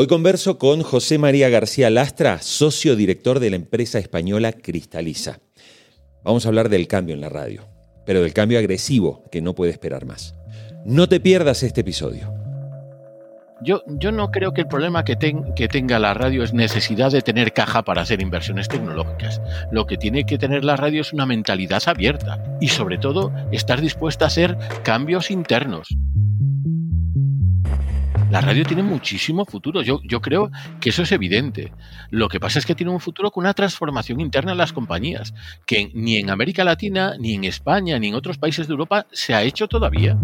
Hoy converso con José María García Lastra, socio director de la empresa española Cristaliza. Vamos a hablar del cambio en la radio, pero del cambio agresivo que no puede esperar más. No te pierdas este episodio. Yo, yo no creo que el problema que, que tenga la radio es necesidad de tener caja para hacer inversiones tecnológicas. Lo que tiene que tener la radio es una mentalidad abierta y sobre todo estar dispuesta a hacer cambios internos. La radio tiene muchísimo futuro. Yo, yo creo que eso es evidente. Lo que pasa es que tiene un futuro con una transformación interna en las compañías, que ni en América Latina, ni en España, ni en otros países de Europa se ha hecho todavía.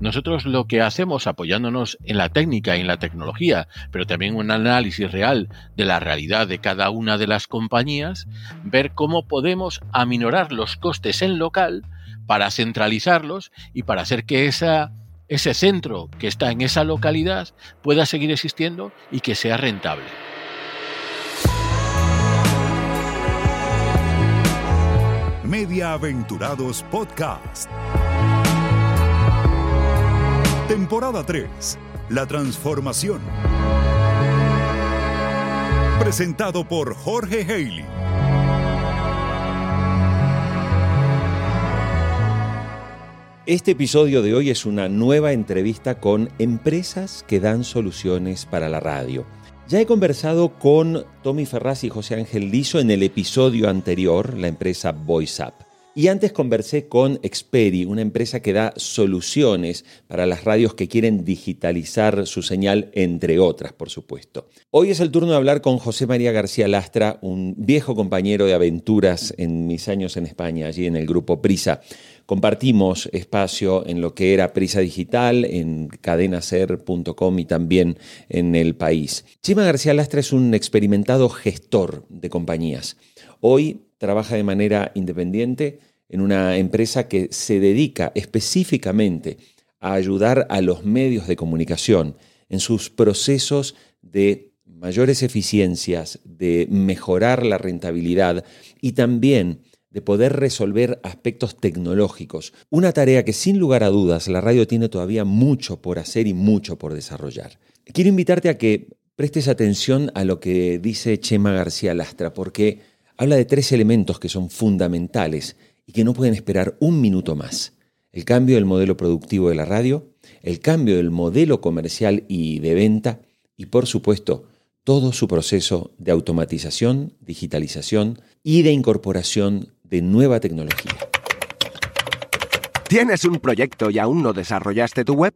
Nosotros lo que hacemos apoyándonos en la técnica y en la tecnología, pero también un análisis real de la realidad de cada una de las compañías, ver cómo podemos aminorar los costes en local para centralizarlos y para hacer que esa ese centro que está en esa localidad pueda seguir existiendo y que sea rentable. Media Aventurados Podcast. Temporada 3. La transformación. Presentado por Jorge Haley. Este episodio de hoy es una nueva entrevista con empresas que dan soluciones para la radio. Ya he conversado con Tommy Ferraz y José Ángel Lizo en el episodio anterior, la empresa VoiceUp. Y antes conversé con Experi, una empresa que da soluciones para las radios que quieren digitalizar su señal, entre otras, por supuesto. Hoy es el turno de hablar con José María García Lastra, un viejo compañero de aventuras en mis años en España, allí en el grupo Prisa. Compartimos espacio en lo que era Prisa Digital, en cadenaser.com y también en el país. Chima García Lastra es un experimentado gestor de compañías. Hoy trabaja de manera independiente en una empresa que se dedica específicamente a ayudar a los medios de comunicación en sus procesos de mayores eficiencias, de mejorar la rentabilidad y también de poder resolver aspectos tecnológicos. Una tarea que sin lugar a dudas la radio tiene todavía mucho por hacer y mucho por desarrollar. Quiero invitarte a que prestes atención a lo que dice Chema García Lastra, porque habla de tres elementos que son fundamentales y que no pueden esperar un minuto más. El cambio del modelo productivo de la radio, el cambio del modelo comercial y de venta y por supuesto todo su proceso de automatización, digitalización y de incorporación de nueva tecnología. ¿Tienes un proyecto y aún no desarrollaste tu web?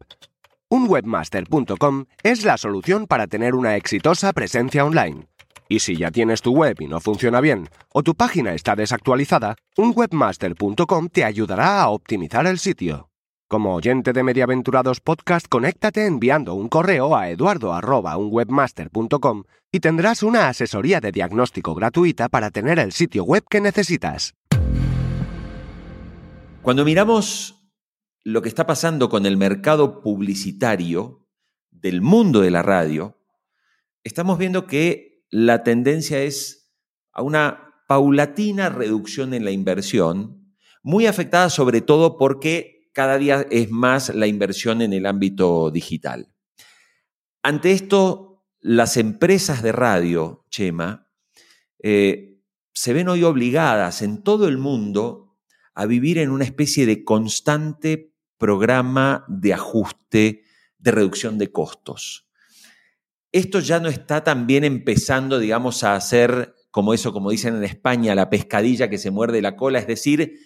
Un webmaster.com es la solución para tener una exitosa presencia online. Y si ya tienes tu web y no funciona bien, o tu página está desactualizada, un webmaster.com te ayudará a optimizar el sitio. Como oyente de Mediaventurados Podcast, conéctate enviando un correo a eduardo.unwebmaster.com y tendrás una asesoría de diagnóstico gratuita para tener el sitio web que necesitas. Cuando miramos lo que está pasando con el mercado publicitario del mundo de la radio, estamos viendo que la tendencia es a una paulatina reducción en la inversión, muy afectada sobre todo porque cada día es más la inversión en el ámbito digital. Ante esto, las empresas de radio, Chema, eh, se ven hoy obligadas en todo el mundo a vivir en una especie de constante programa de ajuste, de reducción de costos. Esto ya no está también empezando, digamos, a hacer como eso, como dicen en España, la pescadilla que se muerde la cola, es decir,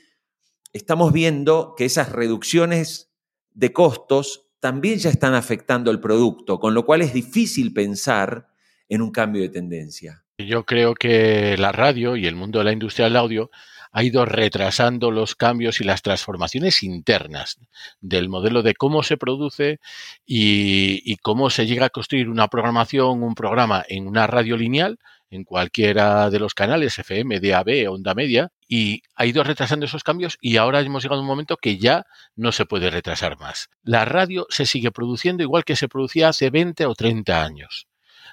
estamos viendo que esas reducciones de costos también ya están afectando el producto, con lo cual es difícil pensar en un cambio de tendencia. Yo creo que la radio y el mundo de la industria del audio ha ido retrasando los cambios y las transformaciones internas del modelo de cómo se produce y, cómo se llega a construir una programación, un programa en una radio lineal, en cualquiera de los canales FM, DAB, onda media, y ha ido retrasando esos cambios y ahora hemos llegado a un momento que ya no se puede retrasar más. La radio se sigue produciendo igual que se producía hace 20 o 30 años.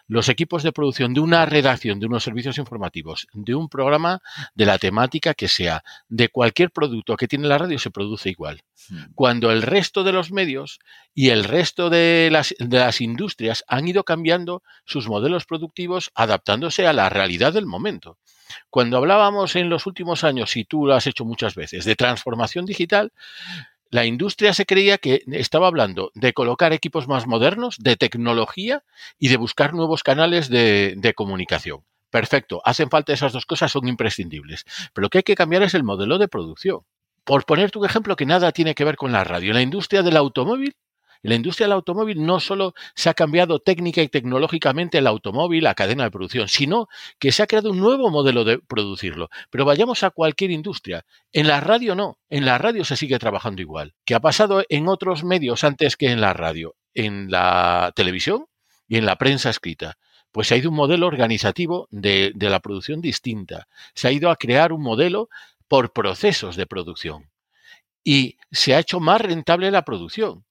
Los equipos de producción de una redacción, de unos servicios informativos, de un programa, de la temática que sea, de cualquier producto que tiene la radio, se produce igual. Hmm. Cuando el resto de los medios y el resto de las, de las industrias han ido cambiando sus modelos productivos adaptándose a la realidad del momento. Cuando hablábamos en los últimos años, y tú lo has hecho muchas veces, de transformación digital, la industria se creía que estaba hablando de colocar equipos más modernos, de tecnología y de buscar nuevos canales de, comunicación. Perfecto, hacen falta esas dos cosas, son imprescindibles. Pero lo que hay que cambiar es el modelo de producción. Por ponerte un ejemplo que nada tiene que ver con la radio, la industria del automóvil la industria del automóvil no solo se ha cambiado técnica y tecnológicamente el automóvil, la cadena de producción, sino que se ha creado un nuevo modelo de producirlo. Pero vayamos a cualquier industria. En la radio no, en la radio se sigue trabajando igual. ¿Qué ha pasado en otros medios antes que en la radio? En la televisión y en la prensa escrita pues se ha ido un modelo organizativo de, la producción distinta. Se ha ido a crear un modelo por procesos de producción. Y se ha hecho más rentable la producción.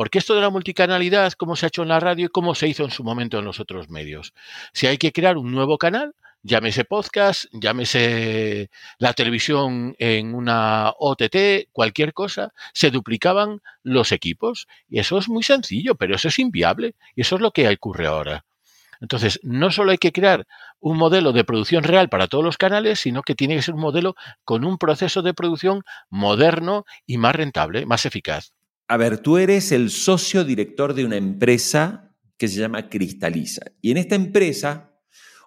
Porque esto de la multicanalidad, cómo se ha hecho en la radio y cómo se hizo en su momento en los otros medios. Si hay que crear un nuevo canal, llámese podcast, llámese la televisión en una OTT, cualquier cosa, se duplicaban los equipos. Y eso es muy sencillo, pero eso es inviable. Y eso es lo que ocurre ahora. Entonces, no solo hay que crear un modelo de producción real para todos los canales, sino que tiene que ser un modelo con un proceso de producción moderno y más rentable, más eficaz. A ver, tú eres el socio director de una empresa que se llama Cristaliza. Y en esta empresa,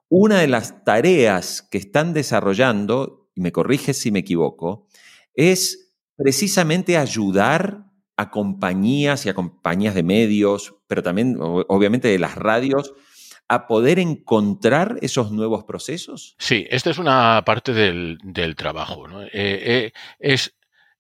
una de las tareas que están desarrollando, y me corriges si me equivoco, es precisamente ayudar a compañías y a compañías de medios, pero también obviamente de las radios, a poder encontrar esos nuevos procesos? Sí, esta es una parte del, trabajo. Eh, eh, es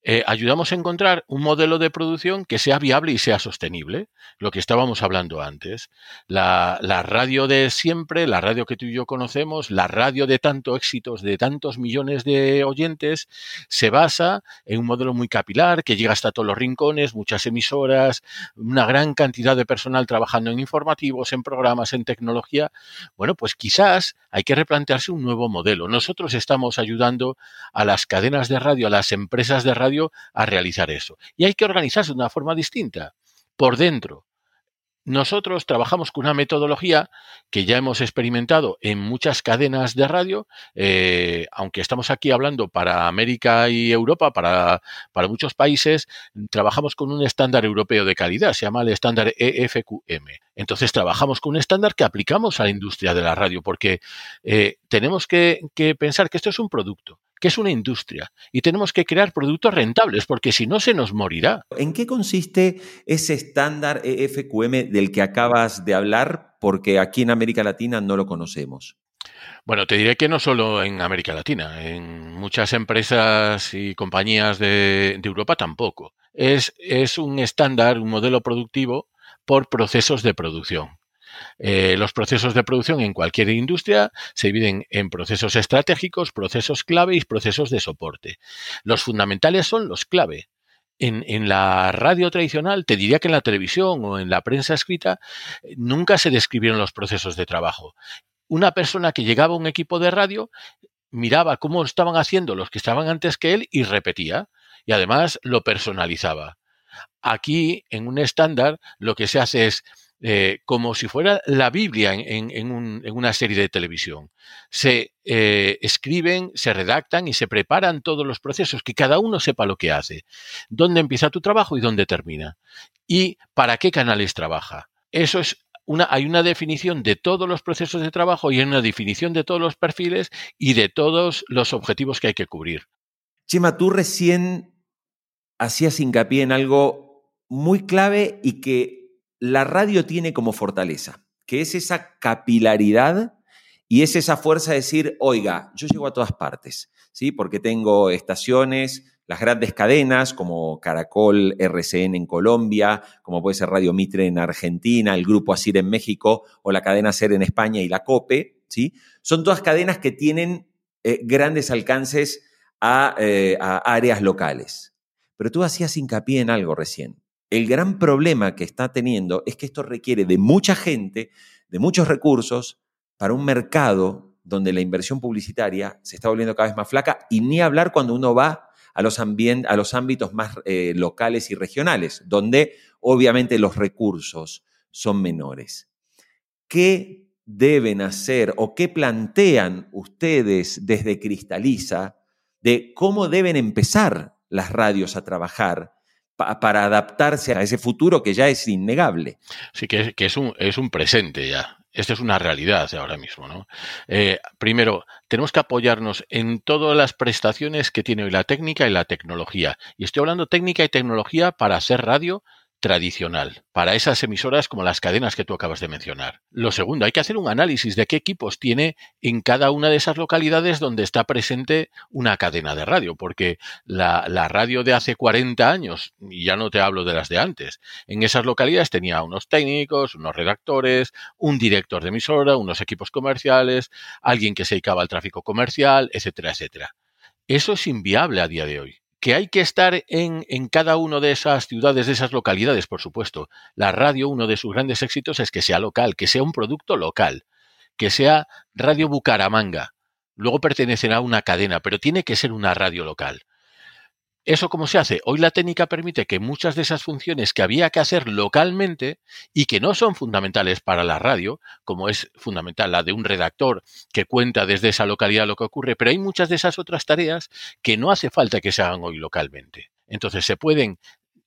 eh, ayudamos a encontrar un modelo de producción que sea viable y sea sostenible, lo que estábamos hablando antes. La, radio de siempre, la radio que tú y yo conocemos, la radio de tantos éxitos, de tantos millones de oyentes, se basa en un modelo muy capilar que llega hasta todos los rincones, muchas emisoras, una gran cantidad de personal trabajando en informativos, en programas, en tecnología. Bueno, pues quizás hay que replantearse un nuevo modelo. Nosotros estamos ayudando a las cadenas de radio, a las empresas de radio, a realizar eso. Y hay que organizarse de una forma distinta, por dentro. Nosotros trabajamos con una metodología que ya hemos experimentado en muchas cadenas de radio, eh, aunque estamos aquí hablando para América y Europa, para, para muchos países, trabajamos con un estándar europeo de calidad, se llama el estándar EFQM. Entonces trabajamos con un estándar que aplicamos a la industria de la radio, porque eh, tenemos que pensar que esto es un producto que es una industria y tenemos que crear productos rentables porque si no se nos morirá. ¿En qué consiste ese estándar EFQM del que acabas de hablar? Porque aquí en América Latina no lo conocemos. Bueno, te diré que no solo en América Latina, en muchas empresas y compañías de, Europa tampoco. Es, es un estándar, un modelo productivo por procesos de producción. Eh, los procesos de producción en cualquier industria se dividen en procesos estratégicos, procesos clave y procesos de soporte. Los fundamentales son los clave. En, en, la radio tradicional, te diría que en la televisión o en la prensa escrita, nunca se describieron los procesos de trabajo. Una persona que llegaba a un equipo de radio miraba cómo estaban haciendo los que estaban antes que él y repetía. Y además lo personalizaba. Aquí, en un estándar, lo que se hace es eh, como si fuera la Biblia en, una serie de televisión. Se eh, escriben, se redactan y se preparan todos los procesos, que cada uno sepa lo que hace, dónde empieza tu trabajo y dónde termina, y para qué canales trabaja. Eso es hay una definición de todos los procesos de trabajo y hay una definición de todos los perfiles y de todos los objetivos que hay que cubrir. Chima, tú recién hacías hincapié en algo muy clave y que la radio tiene como fortaleza, que es esa capilaridad y es esa fuerza de decir, oiga, yo llego a todas partes, ¿sí? Porque tengo estaciones, las grandes cadenas como Caracol, RCN en Colombia, como puede ser Radio Mitre en Argentina, el Grupo Asir en México o la cadena Ser en España y la COPE, ¿sí? Son todas cadenas que tienen eh, grandes alcances a, eh, a áreas locales. Pero tú hacías hincapié en algo recién. El gran problema que está teniendo es que esto requiere de mucha gente, de muchos recursos para un mercado donde la inversión publicitaria se está volviendo cada vez más flaca y ni hablar cuando uno va a los, ámbitos más eh, locales y regionales, donde obviamente los recursos son menores. ¿Qué deben hacer o qué plantean ustedes desde Cristaliza de cómo deben empezar las radios a trabajar para adaptarse a ese futuro que ya es innegable? Sí, que, es, un, es un presente ya. Esto es una realidad ahora mismo. ¿no? Eh, primero, tenemos que apoyarnos en todas las prestaciones que tiene hoy la técnica y la tecnología. Y estoy hablando técnica y tecnología para hacer radio tradicional para esas emisoras como las cadenas que tú acabas de mencionar. Lo segundo, hay que hacer un análisis de qué equipos tiene en cada una de esas localidades donde está presente una cadena de radio, porque la, radio de hace 40 años, y ya no te hablo de las de antes, en esas localidades tenía unos técnicos, unos redactores, un director de emisora, unos equipos comerciales, alguien que se dedicaba al tráfico comercial, etcétera, etcétera. Eso es inviable a día de hoy que hay que estar en, en, cada una de esas ciudades, de esas localidades, por supuesto. La radio, uno de sus grandes éxitos es que sea local, que sea un producto local, que sea Radio Bucaramanga. Luego pertenecerá a una cadena, pero tiene que ser una radio local. ¿Eso cómo se hace? Hoy la técnica permite que muchas de esas funciones que había que hacer localmente y que no son fundamentales para la radio, como es fundamental la de un redactor que cuenta desde esa localidad lo que ocurre, pero hay muchas de esas otras tareas que no hace falta que se hagan hoy localmente. Entonces se pueden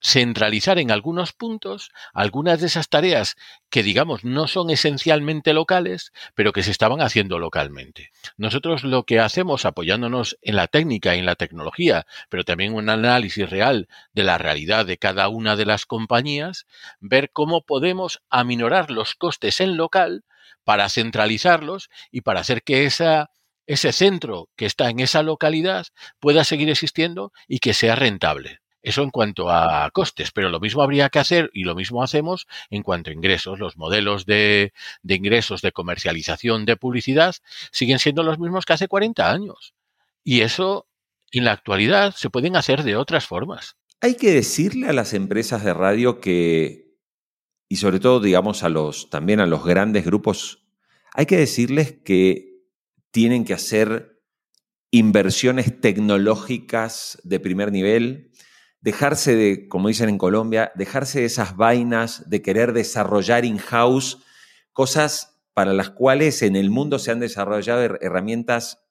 centralizar en algunos puntos algunas de esas tareas que, digamos, no son esencialmente locales, pero que se estaban haciendo localmente. Nosotros lo que hacemos apoyándonos en la técnica y en la tecnología, pero también un análisis real de la realidad de cada una de las compañías, ver cómo podemos aminorar los costes en local para centralizarlos y para hacer que ese centro que está en esa localidad pueda seguir existiendo y que sea rentable. Eso en cuanto a costes, pero lo mismo habría que hacer y lo mismo hacemos en cuanto a ingresos. Los modelos de, ingresos de comercialización de publicidad siguen siendo los mismos que hace 40 años. Y eso en la actualidad se pueden hacer de otras formas. Hay que decirle a las empresas de radio que, y sobre todo, digamos, a los, también a los grandes grupos, hay que decirles que tienen que hacer inversiones tecnológicas de primer nivel, dejarse de, como dicen en Colombia, dejarse de esas vainas de querer desarrollar in-house cosas para las cuales en el mundo se han desarrollado herramientas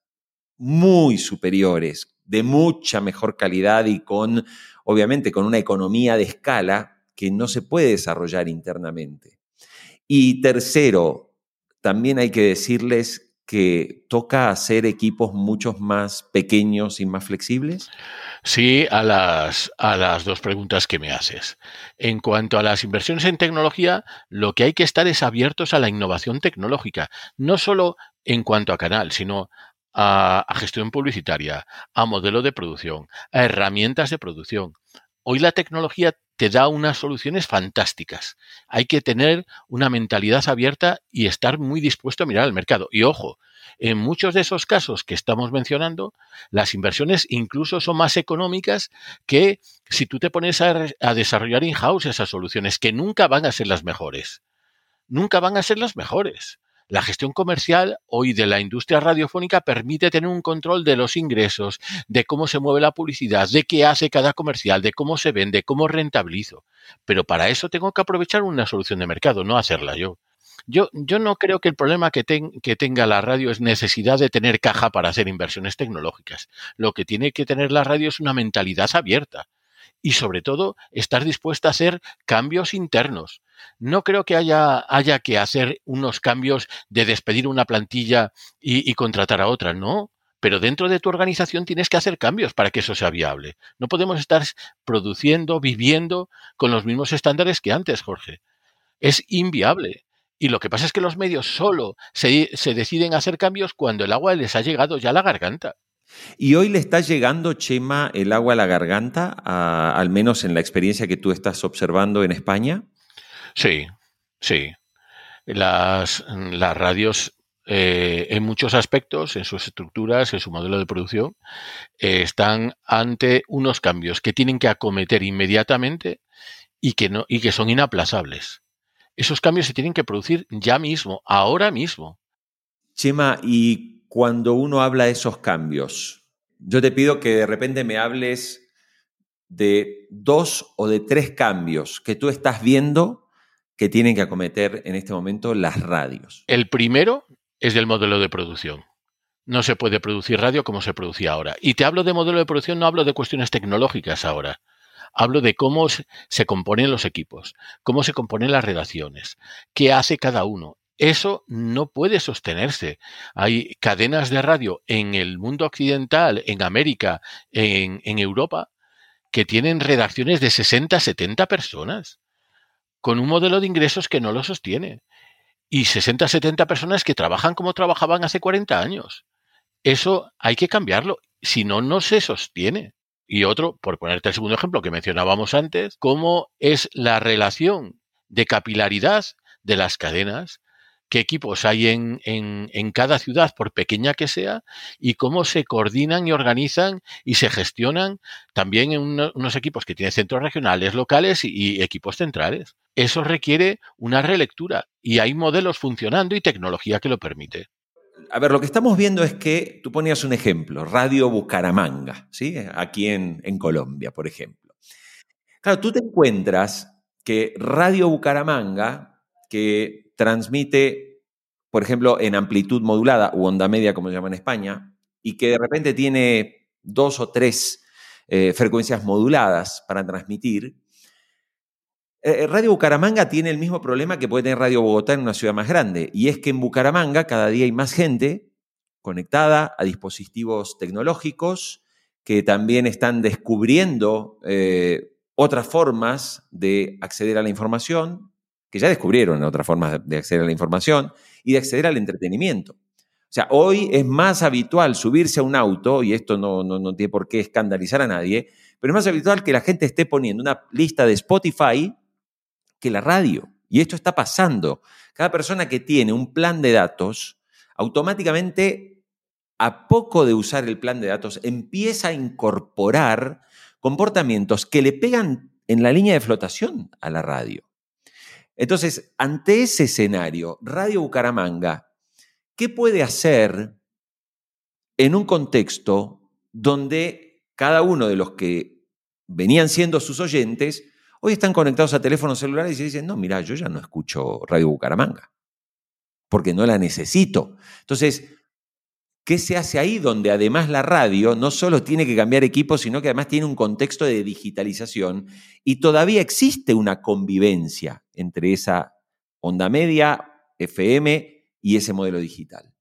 muy superiores, de mucha mejor calidad y con, obviamente, con una economía de escala que no se puede desarrollar internamente. Y tercero, también hay que decirles que toca hacer equipos mucho más pequeños y más flexibles. Sí, a las, a las dos preguntas que me haces. En cuanto a las inversiones en tecnología, lo que hay que estar es abiertos a la innovación tecnológica, no solo en cuanto a canal, sino a, a gestión publicitaria, a modelo de producción, a herramientas de producción. Hoy la tecnología te da unas soluciones fantásticas. Hay que tener una mentalidad abierta y estar muy dispuesto a mirar al mercado. Y ojo, en muchos de esos casos que estamos mencionando, las inversiones incluso son más económicas que si tú te pones a, desarrollar in-house esas soluciones, que nunca van a ser las mejores. Nunca van a ser las mejores. La gestión comercial hoy de la industria radiofónica permite tener un control de los ingresos, de cómo se mueve la publicidad, de qué hace cada comercial, de cómo se vende, cómo rentabilizo. Pero para eso tengo que aprovechar una solución de mercado, no hacerla yo. Yo, yo no creo que el problema que, que tenga la radio es necesidad de tener caja para hacer inversiones tecnológicas. Lo que tiene que tener la radio es una mentalidad abierta y sobre todo estar dispuesta a hacer cambios internos. No creo que haya, haya que hacer unos cambios de despedir una plantilla y, contratar a otra, no. Pero dentro de tu organización tienes que hacer cambios para que eso sea viable. No podemos estar produciendo, viviendo con los mismos estándares que antes, Jorge. Es inviable. Y lo que pasa es que los medios solo se, deciden hacer cambios cuando el agua les ha llegado ya a la garganta. ¿Y hoy le está llegando, Chema, el agua a la garganta, al menos en la experiencia que tú estás observando en España? Sí, sí. Las, las radios, eh, en muchos aspectos, en sus estructuras, en su modelo de producción, eh, están ante unos cambios que tienen que acometer inmediatamente y que, no, y que son inaplazables. Esos cambios se tienen que producir ya mismo, ahora mismo. Chema, y cuando uno habla de esos cambios, yo te pido que de repente me hables de dos o de tres cambios que tú estás viendo que tienen que acometer en este momento las radios. El primero es del modelo de producción. No se puede producir radio como se producía ahora. Y te hablo de modelo de producción, no hablo de cuestiones tecnológicas ahora. Hablo de cómo se componen los equipos, cómo se componen las redacciones, qué hace cada uno. Eso no puede sostenerse. Hay cadenas de radio en el mundo occidental, en América, en, en Europa, que tienen redacciones de 60, 70 personas, con un modelo de ingresos que no lo sostiene. Y 60, 70 personas que trabajan como trabajaban hace 40 años. Eso hay que cambiarlo, si no, no se sostiene. Y otro, por ponerte el segundo ejemplo que mencionábamos antes, cómo es la relación de capilaridad de las cadenas, qué equipos hay en, en, cada ciudad, por pequeña que sea, y cómo se coordinan y organizan y se gestionan también en unos equipos que tienen centros regionales, locales y equipos centrales. Eso requiere una relectura y hay modelos funcionando y tecnología que lo permite a ver, lo que estamos viendo es que tú ponías un ejemplo, Radio Bucaramanga, ¿sí? Aquí en, Colombia, por ejemplo. Claro, tú te encuentras que Radio Bucaramanga, que transmite, por ejemplo, en amplitud modulada u onda media, como se llama en España, y que de repente tiene dos o tres eh, frecuencias moduladas para transmitir, eh, eh, Radio Bucaramanga tiene el mismo problema que puede tener Radio Bogotá en una ciudad más grande, y es que en Bucaramanga cada día hay más gente conectada a dispositivos tecnológicos que también están descubriendo eh, otras formas de acceder a la información, que ya descubrieron otras formas de acceder a la información y de acceder al entretenimiento. O sea, hoy es más habitual subirse a un auto, y esto no, no, no tiene por qué escandalizar a nadie, pero es más habitual que la gente esté poniendo una lista de Spotify la radio. Y esto está pasando. Cada persona que tiene un plan de datos, automáticamente, a poco de usar el plan de datos, empieza a incorporar comportamientos que le pegan en la línea de flotación a la radio. Entonces, ante ese escenario, Radio Bucaramanga, ¿qué puede hacer en un contexto donde cada uno de los que venían siendo sus oyentes Hoy están conectados a teléfonos celulares y dicen, no, mira, yo ya no escucho Radio Bucaramanga, porque no la necesito. Entonces, ¿qué se hace ahí donde además la radio no solo tiene que cambiar equipos, sino que además tiene un contexto de digitalización y todavía existe una convivencia entre esa onda media, FM y ese modelo digital?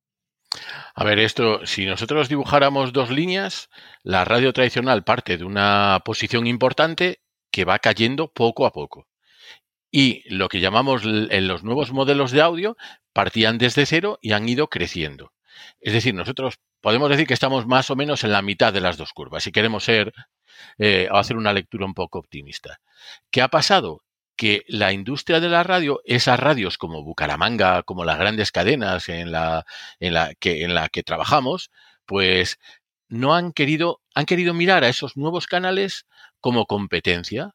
A ver, esto, si nosotros dibujáramos dos líneas, la radio tradicional parte de una posición importante que va cayendo poco a poco. Y lo que llamamos en los nuevos modelos de audio partían desde cero y han ido creciendo. Es decir, nosotros podemos decir que estamos más o menos en la mitad de las dos curvas, si queremos ser eh, hacer una lectura un poco optimista. ¿Qué ha pasado? Que la industria de la radio, esas radios como Bucaramanga, como las grandes cadenas en en la, que, en la que trabajamos, pues no han querido, han querido mirar a esos nuevos canales como competencia,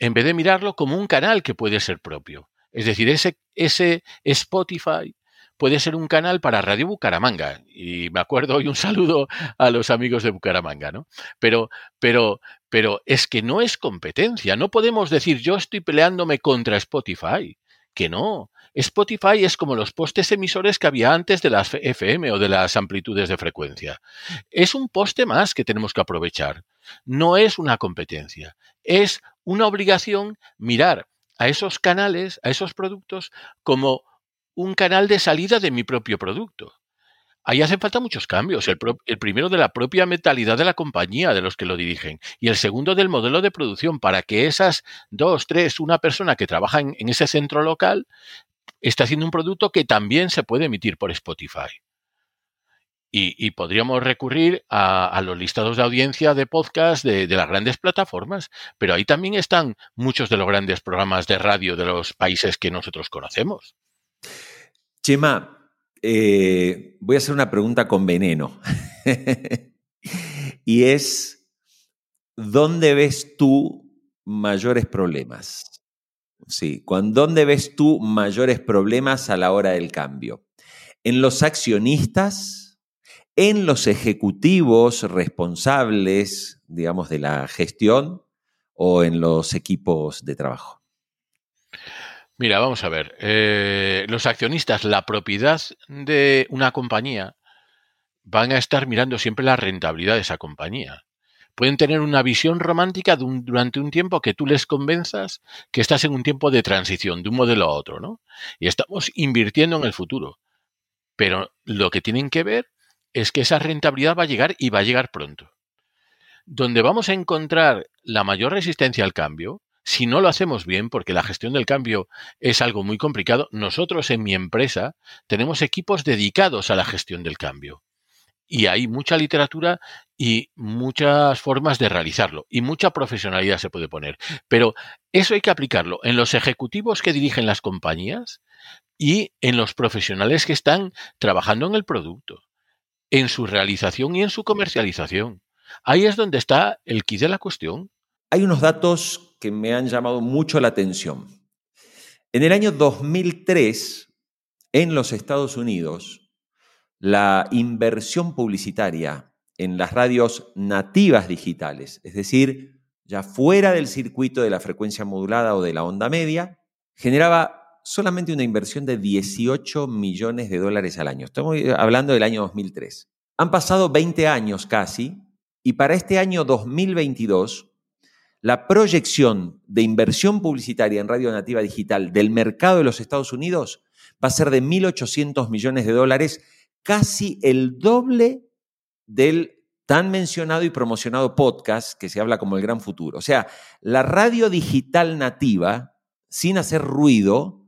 en vez de mirarlo como un canal que puede ser propio. Es decir, ese, ese Spotify puede ser un canal para Radio Bucaramanga. Y me acuerdo hoy un saludo a los amigos de Bucaramanga, ¿no? Pero, pero, pero es que no es competencia. No podemos decir yo estoy peleándome contra Spotify. Que no. Spotify es como los postes emisores que había antes de las FM o de las amplitudes de frecuencia. Es un poste más que tenemos que aprovechar no es una competencia, es una obligación mirar a esos canales, a esos productos, como un canal de salida de mi propio producto. Ahí hacen falta muchos cambios. El, primero de la propia mentalidad de la compañía, de los que lo dirigen, y el segundo del modelo de producción, para que esas dos, tres, una persona que trabaja en, en ese centro local esté haciendo un producto que también se puede emitir por Spotify. Y, podríamos recurrir a, los listados de audiencia de podcast de, las grandes plataformas, pero ahí también están muchos de los grandes programas de radio de los países que nosotros conocemos. Chema, eh, voy a hacer una pregunta con veneno. y es, ¿dónde ves tú mayores problemas? Sí, ¿dónde ves tú mayores problemas a la hora del cambio? ¿En los accionistas? ¿En los ejecutivos responsables, digamos, de la gestión? ¿O en los equipos de trabajo? Mira, vamos a ver. Eh, los accionistas, la propiedad de una compañía, van a estar mirando siempre la rentabilidad de esa compañía pueden tener una visión romántica durante un tiempo que tú les convenzas que estás en un tiempo de transición de un modelo a otro, ¿no? Y estamos invirtiendo en el futuro. Pero lo que tienen que ver es que esa rentabilidad va a llegar y va a llegar pronto. Donde vamos a encontrar la mayor resistencia al cambio, si no lo hacemos bien, porque la gestión del cambio es algo muy complicado, nosotros en mi empresa tenemos equipos dedicados a la gestión del cambio y hay mucha literatura y muchas formas de realizarlo y mucha profesionalidad se puede poner. Pero eso hay que aplicarlo en los ejecutivos que dirigen las compañías y en los profesionales que están trabajando en el producto, en su realización y en su comercialización. Ahí es donde está el quid de la cuestión. Hay unos datos que me han llamado mucho la atención. En el año 2003, en los Estados Unidos, la inversión publicitaria en las radios nativas digitales, es decir, ya fuera del circuito de la frecuencia modulada o de la onda media, generaba solamente una inversión de 18 millones de dólares al año. Estamos hablando del año 2003. Han pasado 20 años casi y para este año 2022 la proyección de inversión publicitaria en radio nativa digital del mercado de los Estados Unidos va a ser de 1.800 millones de dólares casi el doble del tan mencionado y promocionado podcast que se habla como el gran futuro. O sea, la radio digital nativa, sin hacer ruido,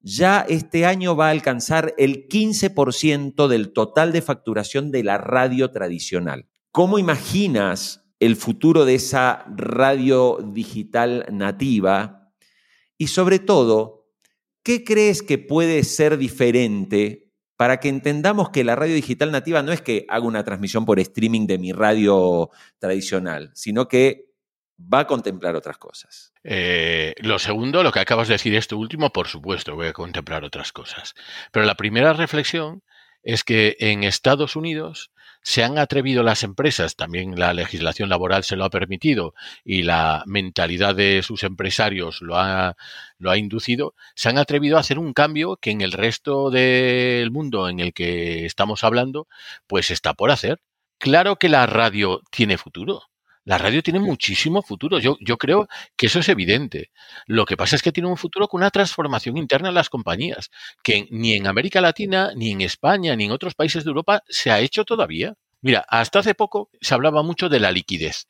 ya este año va a alcanzar el 15% del total de facturación de la radio tradicional. ¿Cómo imaginas el futuro de esa radio digital nativa? Y sobre todo, ¿qué crees que puede ser diferente para que entendamos que la radio digital nativa no es que haga una transmisión por streaming de mi radio tradicional, sino que va a contemplar otras cosas. Eh, lo segundo, lo que acabas de decir, esto último, por supuesto, voy a contemplar otras cosas. Pero la primera reflexión es que en Estados Unidos se han atrevido las empresas, también la legislación laboral se lo ha permitido y la mentalidad de sus empresarios lo ha, lo ha inducido, se han atrevido a hacer un cambio que en el resto del mundo en el que estamos hablando, pues está por hacer. Claro que la radio tiene futuro. La radio tiene muchísimo futuro. Yo, creo que eso es evidente. Lo que pasa es que tiene un futuro con una transformación interna en las compañías, que ni en América Latina, ni en España, ni en otros países de Europa se ha hecho todavía. Mira, hasta hace poco se hablaba mucho de la liquidez.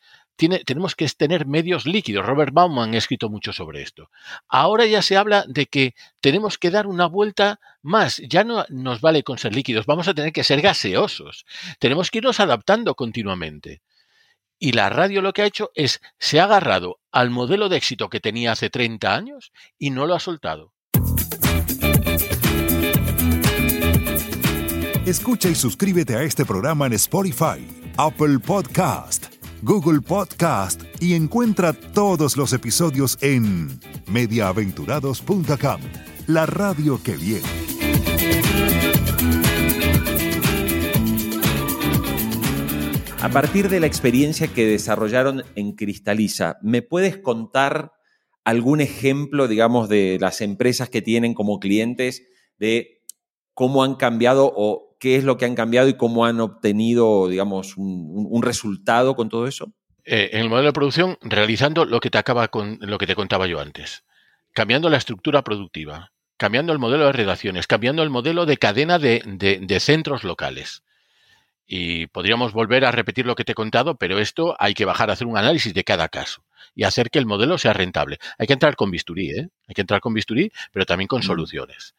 Tenemos que tener medios líquidos. Robert Bauman ha escrito mucho sobre esto. Ahora ya se habla de que tenemos que dar una vuelta más. Ya no nos vale con ser líquidos, vamos a tener que ser gaseosos. Tenemos que irnos adaptando continuamente. Y la radio lo que ha hecho es, se ha agarrado al modelo de éxito que tenía hace 30 años y no lo ha soltado. Escucha y suscríbete a este programa en Spotify, Apple Podcast, Google Podcast y encuentra todos los episodios en mediaaventurados.com, la radio que viene. A partir de la experiencia que desarrollaron en Cristaliza, ¿me puedes contar algún ejemplo, digamos, de las empresas que tienen como clientes de cómo han cambiado o qué es lo que han cambiado y cómo han obtenido, digamos, un, resultado con todo eso? Eh, en el modelo de producción, realizando lo que te acaba con lo que te contaba yo antes, cambiando la estructura productiva, cambiando el modelo de redacciones, cambiando el modelo de cadena de centros locales. Y podríamos volver a repetir lo que te he contado, pero esto hay que bajar a hacer un análisis de cada caso y hacer que el modelo sea rentable. Hay que entrar con bisturí, ¿eh? Hay que entrar con bisturí, pero también con soluciones.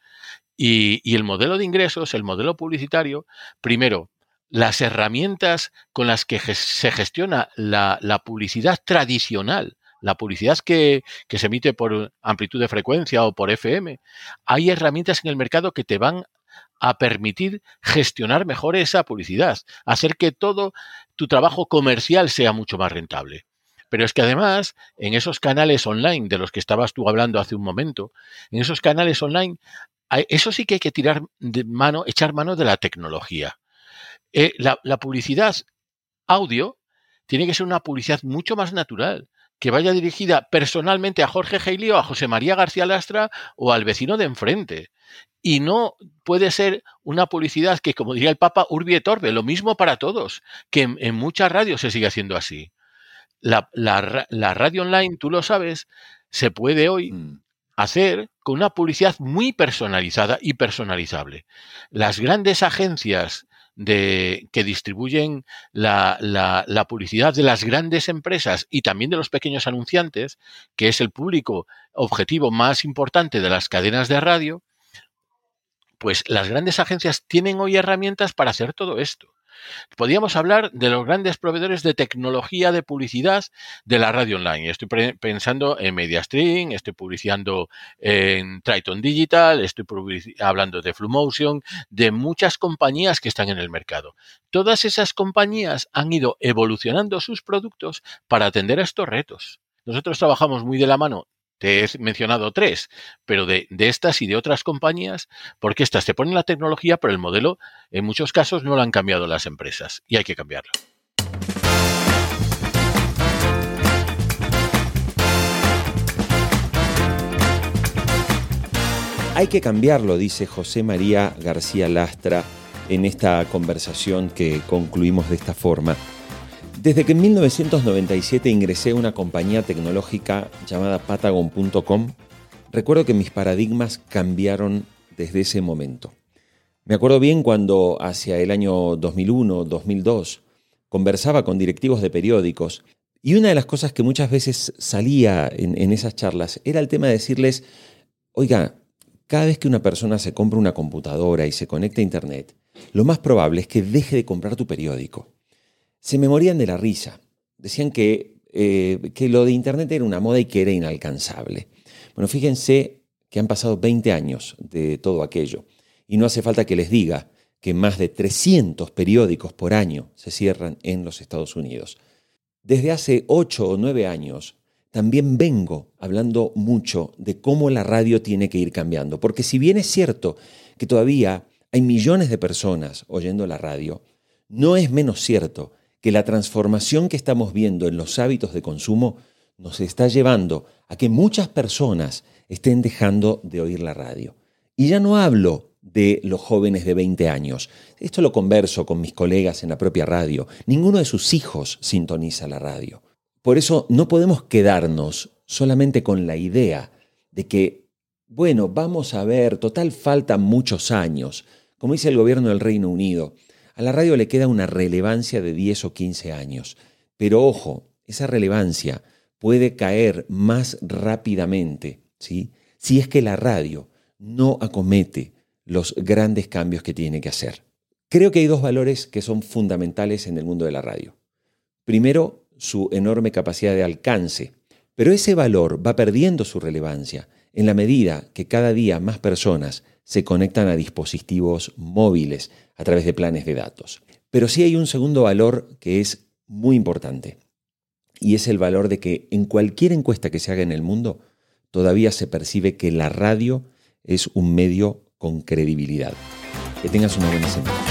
Y, el modelo de ingresos, el modelo publicitario, primero, las herramientas con las que se gestiona la, publicidad tradicional, la publicidad que, que, se emite por amplitud de frecuencia o por FM, hay herramientas en el mercado que te van a permitir gestionar mejor esa publicidad, hacer que todo tu trabajo comercial sea mucho más rentable. Pero es que además, en esos canales online de los que estabas tú hablando hace un momento, en esos canales online, eso sí que hay que tirar de mano, echar mano de la tecnología. Eh, la, la publicidad audio tiene que ser una publicidad mucho más natural que vaya dirigida personalmente a Jorge Heili o a José María García Lastra o al vecino de enfrente. Y no puede ser una publicidad que, como diría el Papa, urbi et orbe, lo mismo para todos, que en, muchas radios se sigue haciendo así. La, radio online, tú lo sabes, se puede hoy mm. hacer con una publicidad muy personalizada y personalizable. Las grandes agencias de, que distribuyen la, la, publicidad de las grandes empresas y también de los pequeños anunciantes, que es el público objetivo más importante de las cadenas de radio, pues las grandes agencias tienen hoy herramientas para hacer todo esto. Podríamos hablar de los grandes proveedores de tecnología de publicidad de la radio online. Estoy pensando en MediaStream, estoy publicando en Triton Digital, estoy hablando de FluMotion, de muchas compañías que están en el mercado. Todas esas compañías han ido evolucionando sus productos para atender a estos retos. Nosotros trabajamos muy de la mano te he mencionado tres, pero de, estas y de otras compañías, porque estas te ponen la tecnología, pero el modelo en muchos casos no lo han cambiado las empresas y hay que cambiarlo. Hay que cambiarlo, dice José María García Lastra en esta conversación que concluimos de esta forma. Desde que en 1997 ingresé a una compañía tecnológica llamada Patagon.com, recuerdo que mis paradigmas cambiaron desde ese momento. Me acuerdo bien cuando hacia el año 2001, 2002, conversaba con directivos de periódicos y una de las cosas que muchas veces salía en, en esas charlas era el tema de decirles, oiga, cada vez que una persona se compra una computadora y se conecta a Internet, lo más probable es que deje de comprar tu periódico se me morían de la risa. Decían que, eh, que lo de Internet era una moda y que era inalcanzable. Bueno, fíjense que han pasado 20 años de todo aquello y no hace falta que les diga que más de 300 periódicos por año se cierran en los Estados Unidos. Desde hace 8 o 9 años también vengo hablando mucho de cómo la radio tiene que ir cambiando, porque si bien es cierto que todavía hay millones de personas oyendo la radio, no es menos cierto que la transformación que estamos viendo en los hábitos de consumo nos está llevando a que muchas personas estén dejando de oír la radio. Y ya no hablo de los jóvenes de 20 años. Esto lo converso con mis colegas en la propia radio. Ninguno de sus hijos sintoniza la radio. Por eso no podemos quedarnos solamente con la idea de que, bueno, vamos a ver, total faltan muchos años, como dice el gobierno del Reino Unido. A la radio le queda una relevancia de 10 o 15 años. Pero ojo, esa relevancia puede caer más rápidamente ¿sí? si es que la radio no acomete los grandes cambios que tiene que hacer. Creo que hay dos valores que son fundamentales en el mundo de la radio. Primero, su enorme capacidad de alcance, pero ese valor va perdiendo su relevancia en la medida que cada día más personas se conectan a dispositivos móviles a través de planes de datos. Pero sí hay un segundo valor que es muy importante, y es el valor de que en cualquier encuesta que se haga en el mundo, todavía se percibe que la radio es un medio con credibilidad. Que tengas una buena semana.